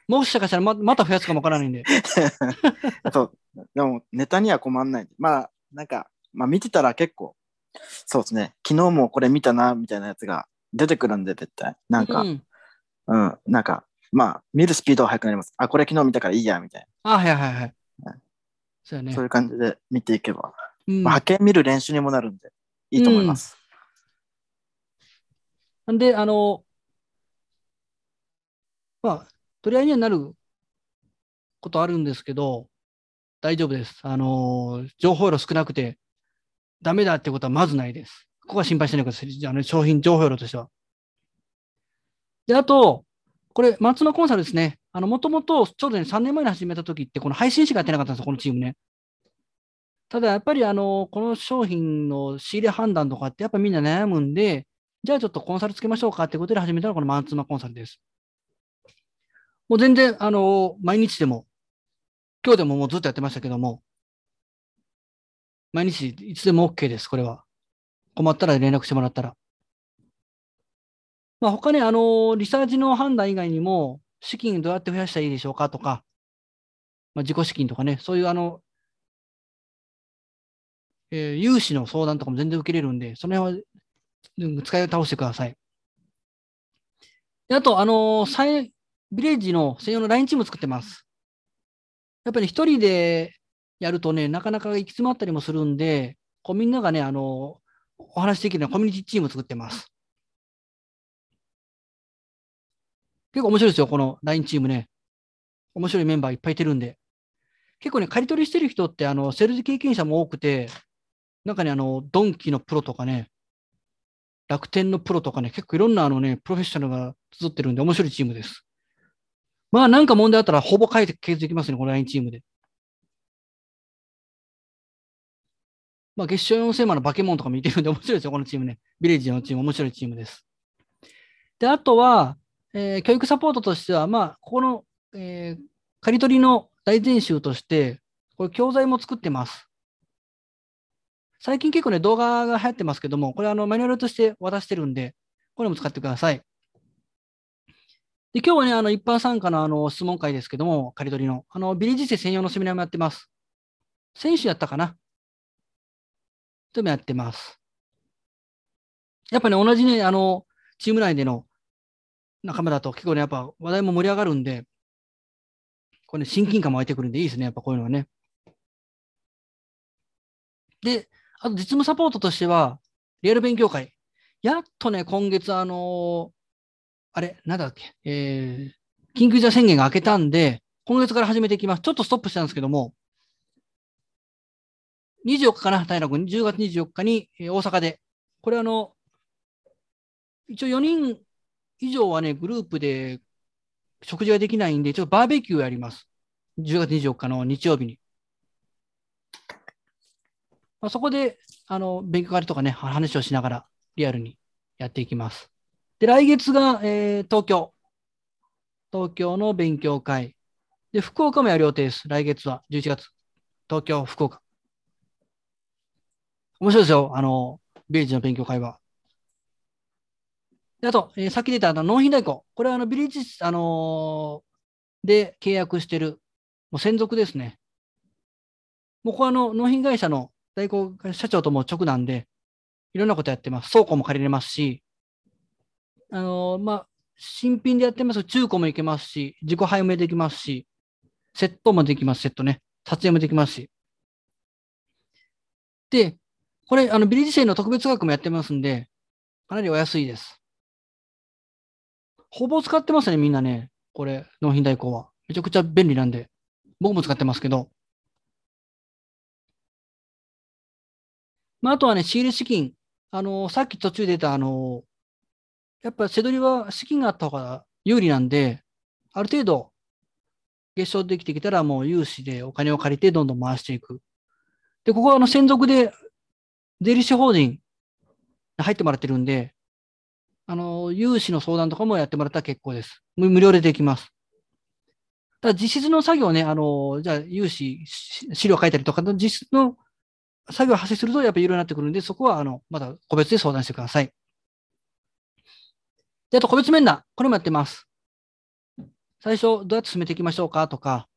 もしかしたらままた増やすかもわからないんで。そう。でも、ネタには困んない。まあ、なんか、まあ見てたら結構、そうですね。昨日もこれ見たな、みたいなやつが出てくるんで、絶対。なんか、ううん、ん、なんか、まあ、見るスピードは速くなります。あ、これ昨日見たからいいや、みたいあ、はいはいはいはい。そう。ねそう。いう感じで見ていけば。うんまあ、派遣見る練習にもなるんで、いいと思います。なんで、あの、まあ、取り合いにはなることあるんですけど、大丈夫です。あの、情報量少なくて、ダメだってことはまずないです。ここは心配しないでください。あの商品情報量としては。で、あと、これ、松野コンサルですね。あの、もともと、ちょうどね、3年前に始めた時って、この配信しかやってなかったんですよ、このチームね。ただ、やっぱり、あの、この商品の仕入れ判断とかって、やっぱみんな悩むんで、じゃあちょっとコンサルつけましょうかってことで始めたのがこのマンツーマンコンサルです。もう全然、あの、毎日でも、今日でももうずっとやってましたけども、毎日いつでも OK です、これは。困ったら連絡してもらったら。まあ、他に、あの、リサーチの判断以外にも、資金どうやって増やしたらいいでしょうかとか、まあ、自己資金とかね、そういうあの、えー融資の相談とかも全然受けれるんで、その辺は使い倒してください。であと、あのーサイビレッジの専用の LINE チーム作ってます。やっぱり一人でやるとね、なかなか行き詰まったりもするんで、こうみんながね、あのお話しできるようなコミュニティチーム作ってます。結構面白いですよ、この LINE チームね。面白いメンバーいっぱいいてるんで。結構ね、借り取りしてる人って、あの、セールス経験者も多くて、なんかね、あの、ドンキのプロとかね、楽天のプロとかね、結構いろんなあのね、プロフェッショナルが集ってるんで面白いチームです。まあなんか問題あったらほぼ解決できますね、この LINE チームで。まあ月賞4000万のバケモンとかもいてるんで面白いですよ、このチームね。ビレッジのチーム、面白いチームです。で、あとは、えー教育サポートとしては、まあ、ここの、えー刈り取りの大全集として、これ教材も作ってます。最近結構ね、動画が流行ってますけども、これあのマニュアルとして渡してるんで、これも使ってください。で今日はね、あの一般参加のあの質問会ですけども、刈り取りの、あのビレッジ生専用のセミナーもやってます。選手やったかな？ともやってます。やっぱね、同じね、あの、チーム内での仲間だと結構ね、やっぱ話題も盛り上がるんで、これね、親近感も湧いてくるんでいいですね、やっぱこういうのはね。で、あと実務サポートとしては、リアル勉強会。やっとね、今月、あのーあれ、なんだっけ、えー、緊急事態宣言が明けたんで、今月から始めていきます。ちょっとストップしたんですけども、24日かな、平君、10月24日に、えー大阪で、これあの、一応4人以上はね、グループで食事ができないんで、ちょっとバーベキューやります。10月24日の日曜日に。まあ、そこで、あの、勉強会とかね、話をしながらリアルにやっていきます。で、来月が、えー東京。東京の勉強会。で、福岡もやる予定です。来月は、11月。東京、福岡。面白いですよ。あの、ビレッジの勉強会は。であと、えーさっき出たあの納品代行。これはあのビレッジ、あのーで契約してる、もう専属ですね。もうここはあの納品会社の代行社長とも直なんで、いろんなことやってます。倉庫も借りれますし、あのーまあ、新品でやってます中古もいけますし、自己配もできますし、セットもできます、セットね。撮影もできますし。で、これ、あの、ビレッジ生の特別額もやってますんで、かなりお安いです。ほぼ使ってますね、みんなね。これ、納品代行は。めちゃくちゃ便利なんで。僕も使ってますけど。まあ、あとはね、仕入れ資金。あの、さっき途中出た、あの、やっぱ背取りは資金があった方が有利なんで、ある程度、月賞できてきたらもう融資でお金を借りてどんどん回していく。で、ここはあの専属で税理士法人入ってもらってるんで、あの、融資の相談とかもやってもらったら結構です。無料でできます。ただ実質の作業ね、あの、じゃあ融資、資料書いたりとかの実質の作業発生するとやっぱり有料になってくるんで、そこはあの、まだ個別で相談してください。で、あと個別面談、これもやってます。最初、どうやって進めていきましょうかとか、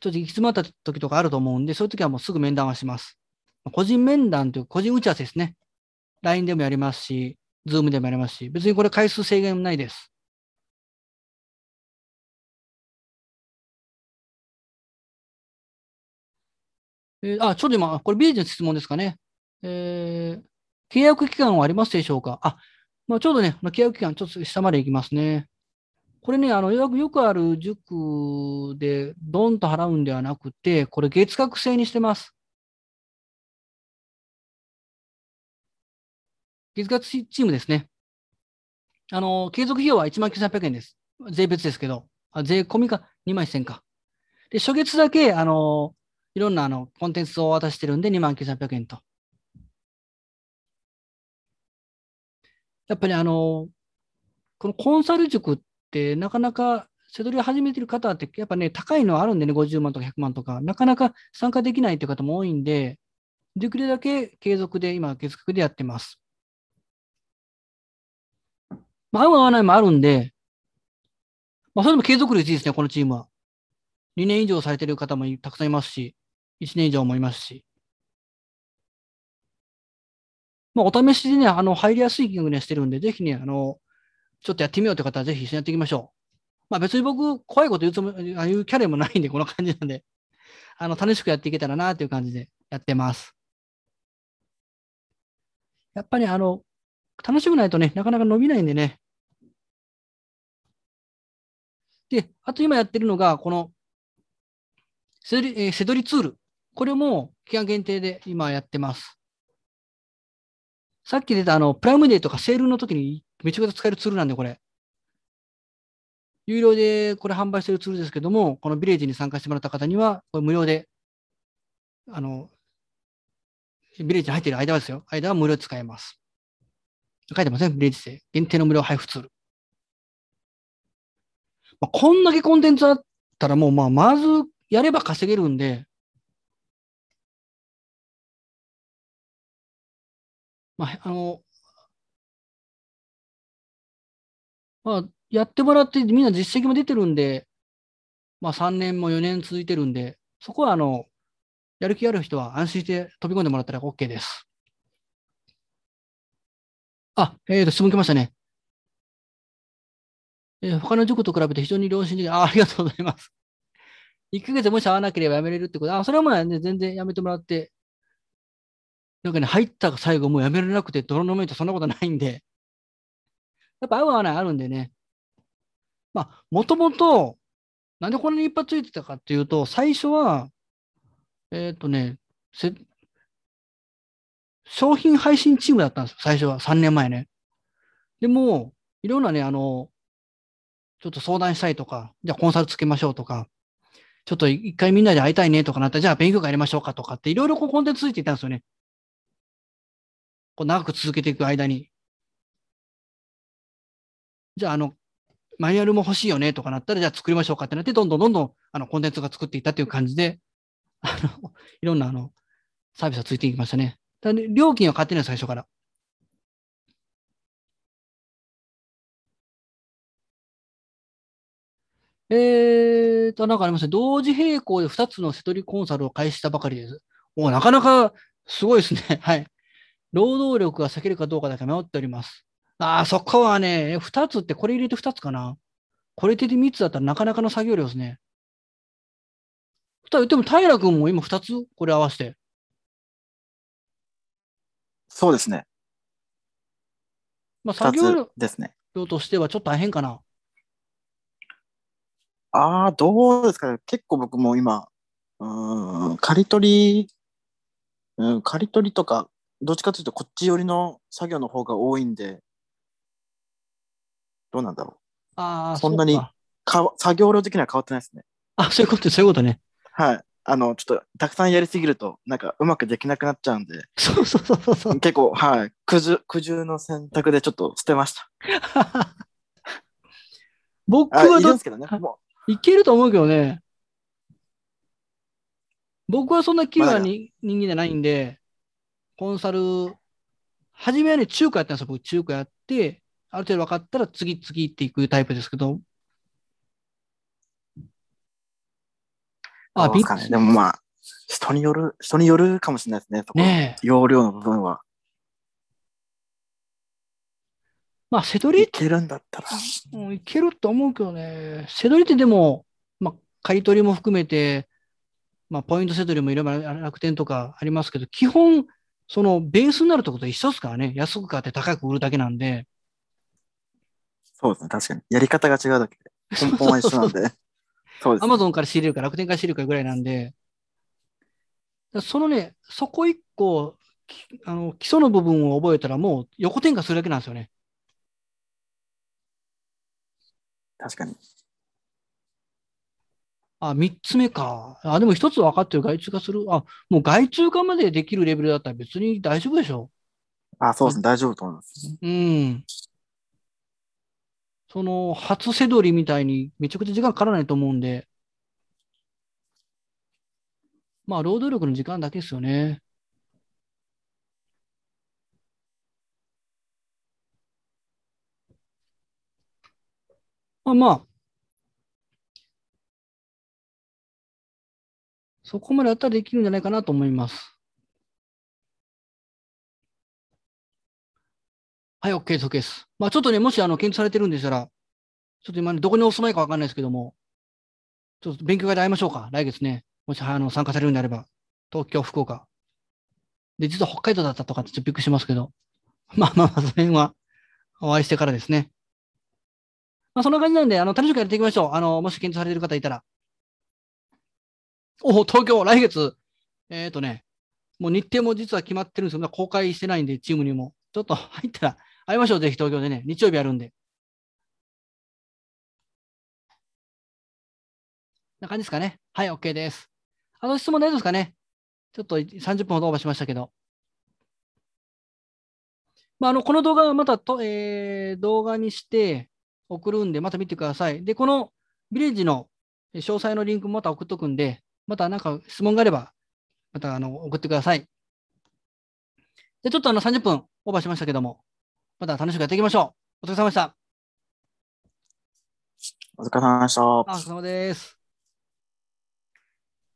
ちょっと行き詰まった時とかあると思うんで、そういう時はもうすぐ面談はします。個人面談という個人打ち合わせですね。LINE でもやりますし、Zoom でもやりますし、別にこれ回数制限ないです。えーあ、ちょっと今、これビージの質問ですかね。えー契約期間はありますでしょうか？あ、まあ、ちょうどね、まあ契約期間ちょっと下までいきますね。これね、あの、よくよくある塾でドンと払うんではなくて、これ月額制にしてます。月額チームですね。あの、継続費用は19,300円です。税別ですけど、あ税込みが2万1000か。で、初月だけ、あの、いろんなあのコンテンツを渡してるんで29,300円と。やっぱりあの、このコンサル塾ってなかなか背取りを始めてる方ってやっぱね、高いのはあるんでね、50万とか100万とか、なかなか参加できないという方も多いんで、できるだけ継続で今、月額でやってます。まあ、合う合わないもあるんで、まあ、それでも継続率いいですね、このチームは。2年以上されてる方もたくさんいますし、1年以上もいますし。まあ、お試しでね、あの、入りやすい金額にはしてるんで、ぜひね、あの、ちょっとやってみようという方はぜひ一緒にやっていきましょう。まあ別に僕、怖いこと言うつもり、ああいうキャラもないんで、この感じなんで、あの、楽しくやっていけたらなという感じでやってます。やっぱりあの、楽しくないとね、なかなか伸びないんでね。で、あと今やってるのが、この、せどり、えー、せどりツール。これも期間限定で今やってます。さっき出たあの、プライムデーとかセールの時にめちゃくちゃ使えるツールなんで、これ。有料でこれ販売してるツールですけども、このビレッジに参加してもらった方には、これ無料で、あの、ビレッジに入っている間はですよ。間は無料使えます。書いてません、ビレッジで。限定の無料配布ツール。まあ、こんだけコンテンツあったらもう、まあ、まずやれば稼げるんで、まあ、あの、まあ、やってもらってみんな実績も出てるんで、まあ3年も4年続いてるんで、そこはあの、やる気ある人は安心して飛び込んでもらったら OK です。あ、えーと、質問来ましたね。え他の塾と比べて非常に良心的。あ、ありがとうございます。1ヶ月もし会わなければ辞めれるってこと。あ、それはまあね、全然辞めてもらってなんかね、入った最後もうやめられなくて泥のめいてそんなことないんで、やっぱ合う合わないあるんでね。まあ、もともと、なんでこんなにいっぱいついてたかっていうと、最初は、えっ、とね、せ商品配信チームだったんですよ、最初は、3年前ね。でも、いろんなね、あの、ちょっと相談したいとか、じゃあコンサルつけましょうとか、ちょっと一回みんなで会いたいねとかなったら、じゃあ勉強会やりましょうかとかって、いろいろこうコンテンツついていたんですよね。こう長く続けていく間に。じゃあ、あの、マニュアルも欲しいよねとかなったら、じゃあ作りましょうかってなって、どんどんどんどんあのコンテンツが作っていったという感じで、あの、いろんなあの、サービスがついていきましたね。ただ料金は買ってない最初から。えーと、なんかありますね。同時並行で2つの瀬取りコンサルを開始したばかりです。おなかなかすごいですね。はい。労働力が避けるかどうかだけ迷っております。ああ、そこはね、2つってこれ入れて2つかな。これ入れて3つだったらなかなかの作業量ですね。でも平君も今2つ？これ合わせて。そうですね。まあ、作業量ですね。としてはちょっと大変かな。ああ、どうですかね。結構僕も今、うん、刈り取り、うん、刈り取りとか、どっちかというとこっち寄りの作業の方が多いんで、どうなんだろう。ああ、そんなにか作業量的には変わってないですね。あ、そういうこと、そういうことね。はい。あの、ちょっとたくさんやりすぎると、なんかうまくできなくなっちゃうんで、そうそうそうそう。結構、はい。苦渋、苦渋の選択でちょっと捨てました。あ、僕はいどるんですけどね。もいけると思うけどね。僕はそんな器用なに人間じゃないんで、コンサル、初めはね、中華やったんですよ。僕、中華やって、ある程度分かったら次々っていくタイプですけど。あ、ビどうでもまあ、人による、人によるかもしれないですね。そこねえ。容量の部分は。まあ、瀬取りいけるんだったら。うん、いけると思うけどね。背取りってでも、まあ、買い取りも含めて、まあ、ポイント背取りもいろいろ楽天とかありますけど、基本、そのベースになるってことは一緒ですからね。安く買って高く売るだけなんで。そうですね。確かに。やり方が違うだけで。根本は一緒なんで。そうです、ね。アマゾンから仕入れるか楽天から仕入れるかぐらいなんで、そのね、そこ一個、きあの基礎の部分を覚えたらもう横転換するだけなんですよね。確かに。あ、三つ目か。あ、でも一つ分かってる外注化する。あ、もう外注化までできるレベルだったら別に大丈夫でしょ。あ、そうですね。大丈夫と思います。うん。その、初せどりみたいにめちゃくちゃ時間かからないと思うんで、まあ、労働力の時間だけですよね。まあまあ、そこまでやったらできるんじゃないかなと思います。はい、OK です、OK です。まあちょっとね、もしあの検討されてるんでしたら、ちょっと今ね、どこにお住まいかわかんないですけども、ちょっと勉強会で会いましょうか、来月ね。もしあの参加されるんであれば、東京、福岡。で、実は北海道だったとかってちょっとびっくりしますけど、まあまあまあ、その辺はお会いしてからですね。まあそんな感じなんで、あの、楽しくやっていきましょう。あの、もし検討されている方いたら。おお、東京、来月。えっ、とね、もう日程も実は決まってるんですよ。まだ公開してないんで、チームにも。ちょっと 入ったら会いましょう、ぜひ東京でね。日曜日あるんで。な感じですかね。はい、OK です。あの質問大丈夫ですかねちょっと30分ほどオーバーしましたけど。まあ、あの、この動画はまたと、えー動画にして送るんで、また見てください。で、このビレッジの詳細のリンクもまた送っとくんで、またなんか質問があれば、またあの送ってください。じゃあちょっとあの30分オーバーしましたけども、また楽しくやっていきましょう。お疲れ様でした。お疲れ様でした。あお疲れ様です。